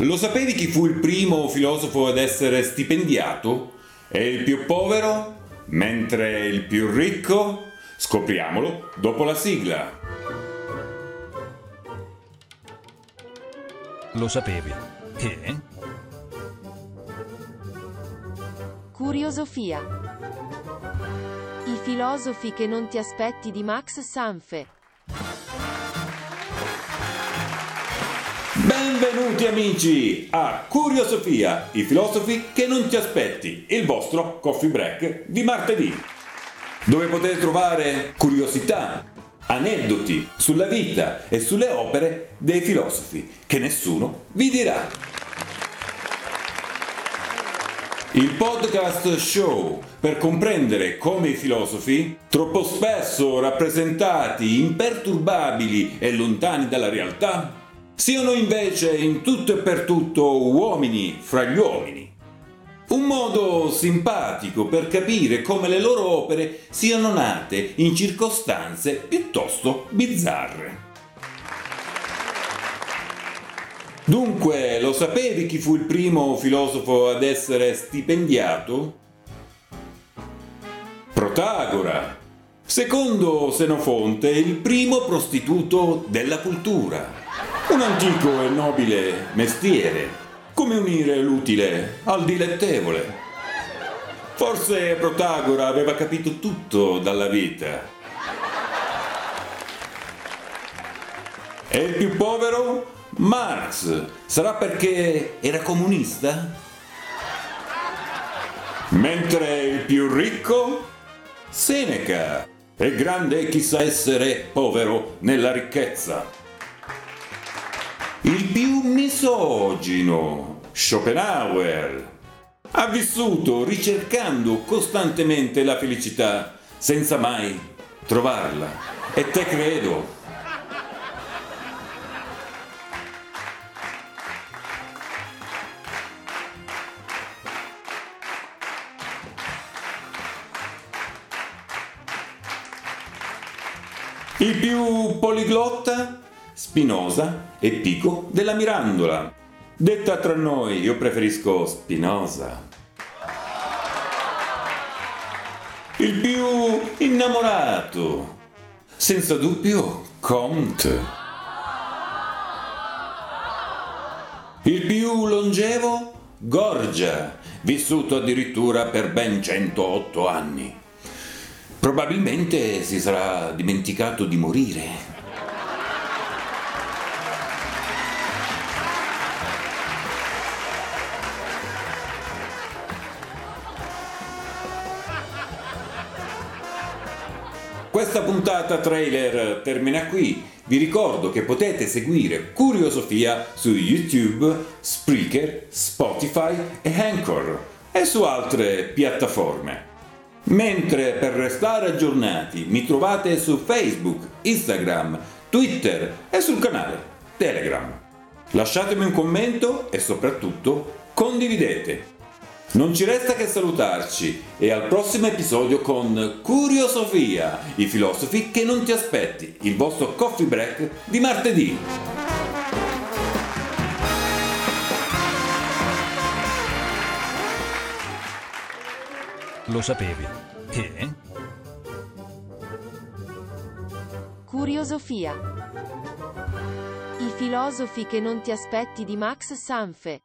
Lo sapevi chi fu il primo filosofo ad essere stipendiato? E il più povero? Mentre il più ricco? Scopriamolo dopo la sigla. Lo sapevi? Che? Curiosofia. I filosofi che non ti aspetti di Max Sanfe. Benvenuti amici a Curiosofia, i filosofi che non ti aspetti, il vostro coffee break di martedì, dove potete trovare curiosità, aneddoti sulla vita e sulle opere dei filosofi che nessuno vi dirà. Il podcast show per comprendere come i filosofi, troppo spesso rappresentati imperturbabili e lontani dalla realtà, siano invece in tutto e per tutto uomini fra gli uomini. Un modo simpatico per capire come le loro opere siano nate in circostanze piuttosto bizzarre. Dunque, lo sapevi chi fu il primo filosofo ad essere stipendiato? Protagora. Secondo Senofonte, il primo prostituto della cultura. Un antico e nobile mestiere. Come unire l'utile al dilettevole? Forse Protagora aveva capito tutto dalla vita. E il più povero? Marx. Sarà perché era comunista? Mentre il più ricco? Seneca. E grande chi sa essere povero nella ricchezza. Il più misogino, Schopenhauer, ha vissuto ricercando costantemente la felicità senza mai trovarla. E te credo. Il più poliglotta? Spinoza e Pico della Mirandola. Detta tra noi, io preferisco Spinoza. Il più innamorato, senza dubbio, Comte. Il più longevo, Gorgia, vissuto addirittura per ben 108 anni. Probabilmente si sarà dimenticato di morire. Questa puntata trailer termina qui. Vi ricordo che potete seguire Curiosofia su YouTube, Spreaker, Spotify e Anchor e su altre piattaforme. Mentre per restare aggiornati mi trovate su Facebook, Instagram, Twitter e sul canale Telegram. Lasciatemi un commento e soprattutto condividete. Non ci resta che salutarci e al prossimo episodio con Curiosofia, i filosofi che non ti aspetti, il vostro coffee break di martedì. Lo sapevi? Che? Curiosofia. I filosofi che non ti aspetti di Max Sanfe.